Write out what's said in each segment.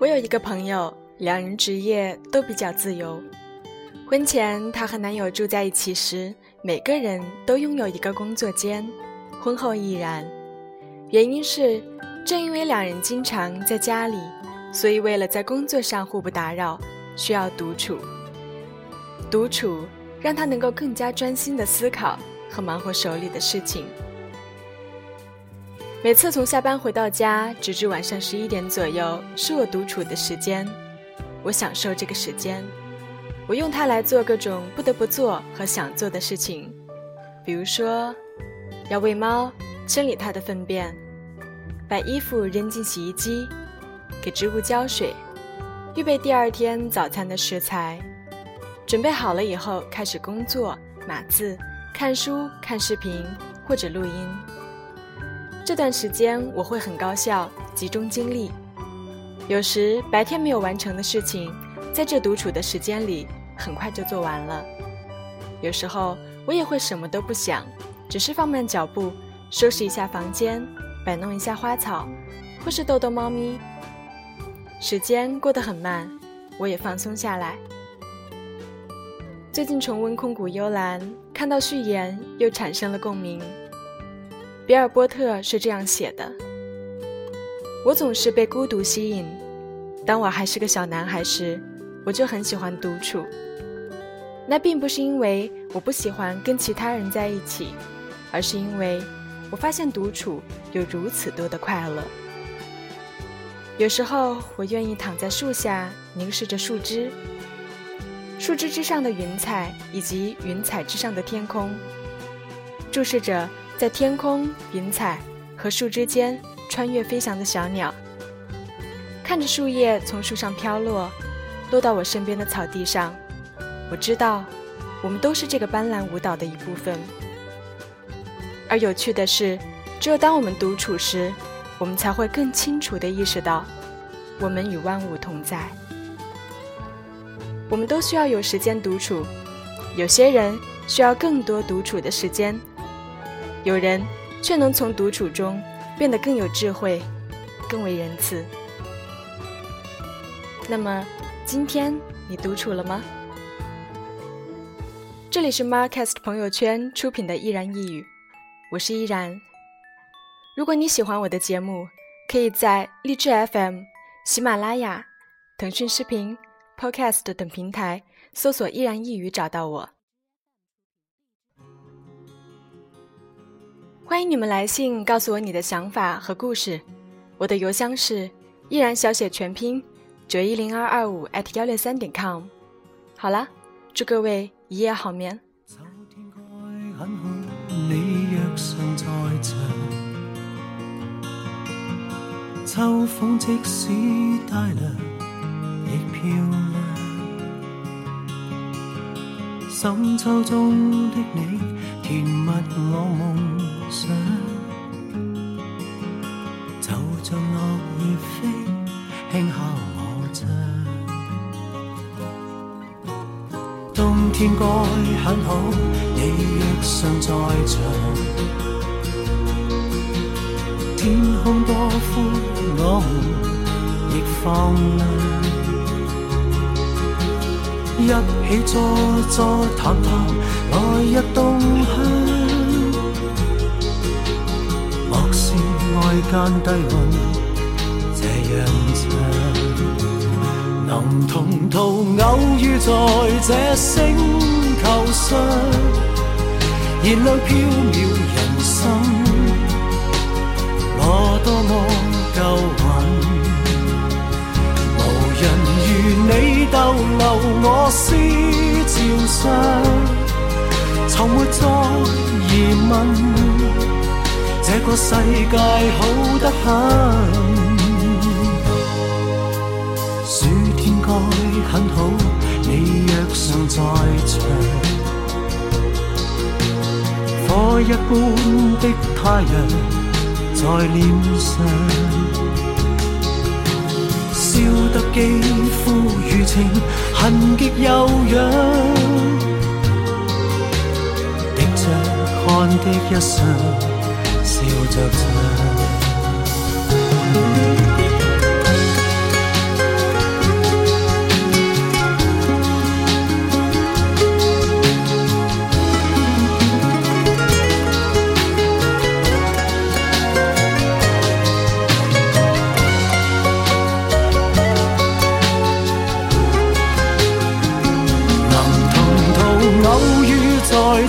我有一个朋友，两人职业都比较自由。婚前她和男友住在一起时，每个人都拥有一个工作间，婚后亦然。原因是，正因为两人经常在家里，所以为了在工作上互不打扰，需要独处。独处让她能够更加专心的思考和忙活手里的事情。每次从下班回到家，直至晚上十一点左右，是我独处的时间。我享受这个时间，我用它来做各种不得不做和想做的事情，比如说，要喂猫，清理它的粪便，把衣服扔进洗衣机，给植物浇水，预备第二天早餐的食材，准备好了以后开始工作、码字、看书、看视频或者录音。这段时间我会很高效，集中精力。有时白天没有完成的事情，在这独处的时间里很快就做完了。有时候我也会什么都不想，只是放慢脚步，收拾一下房间，摆弄一下花草，或是逗逗猫咪。时间过得很慢，我也放松下来。最近重温《空谷幽兰》，看到序言又产生了共鸣。比尔波特是这样写的：“我总是被孤独吸引。当我还是个小男孩时，我就很喜欢独处。那并不是因为我不喜欢跟其他人在一起，而是因为我发现独处有如此多的快乐。有时候，我愿意躺在树下，凝视着树枝，树枝之上的云彩，以及云彩之上的天空，注视着。”在天空、云彩和树枝间穿越飞翔的小鸟，看着树叶从树上飘落，落到我身边的草地上，我知道，我们都是这个斑斓舞蹈的一部分。而有趣的是，只有当我们独处时，我们才会更清楚地意识到，我们与万物同在。我们都需要有时间独处，有些人需要更多独处的时间。有人却能从独处中变得更有智慧，更为仁慈。那么，今天你独处了吗？这里是 Marcast 朋友圈出品的依然一语，我是依然。如果你喜欢我的节目，可以在荔枝 FM、喜马拉雅、腾讯视频、Podcast 等平台搜索“依然一语”找到我。欢迎你们来信告诉我你的想法和故事，我的邮箱是依然小写全拼九一零二二五艾特幺六三点 com。好了，祝各位一夜好眠。秋风即使带凉，亦漂亮。深秋中的你，该很好，你若尚在场。天空多宽，我们亦放亮。一起坐坐谈谈，来日动向。爱间低温这样长，能同途偶在这星球上，燃亮飘渺人生。我多么够运，无人如你逗留我思潮上，从没再疑问。这个世界好得很，暑天该很好，你若尚在场，火一般的太阳在脸上，烧得肌肤如情，痕极悠扬，滴着汗的一双。笑着唱。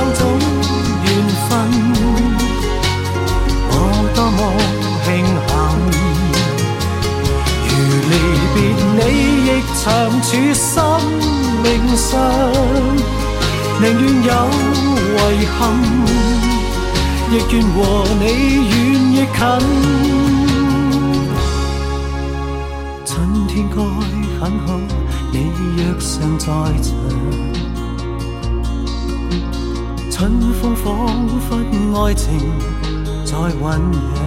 某种缘分，我多么庆幸。如离别你，亦长处心命上，宁愿有遗憾，亦愿和你远亦近。春天该很好，你若尚在场。风仿佛爱情在酝酿。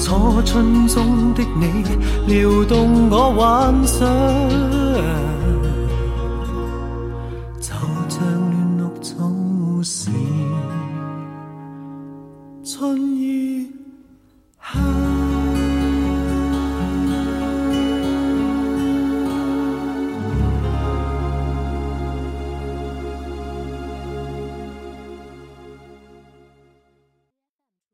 初春中的你撩动我幻想就像嫩绿草使春意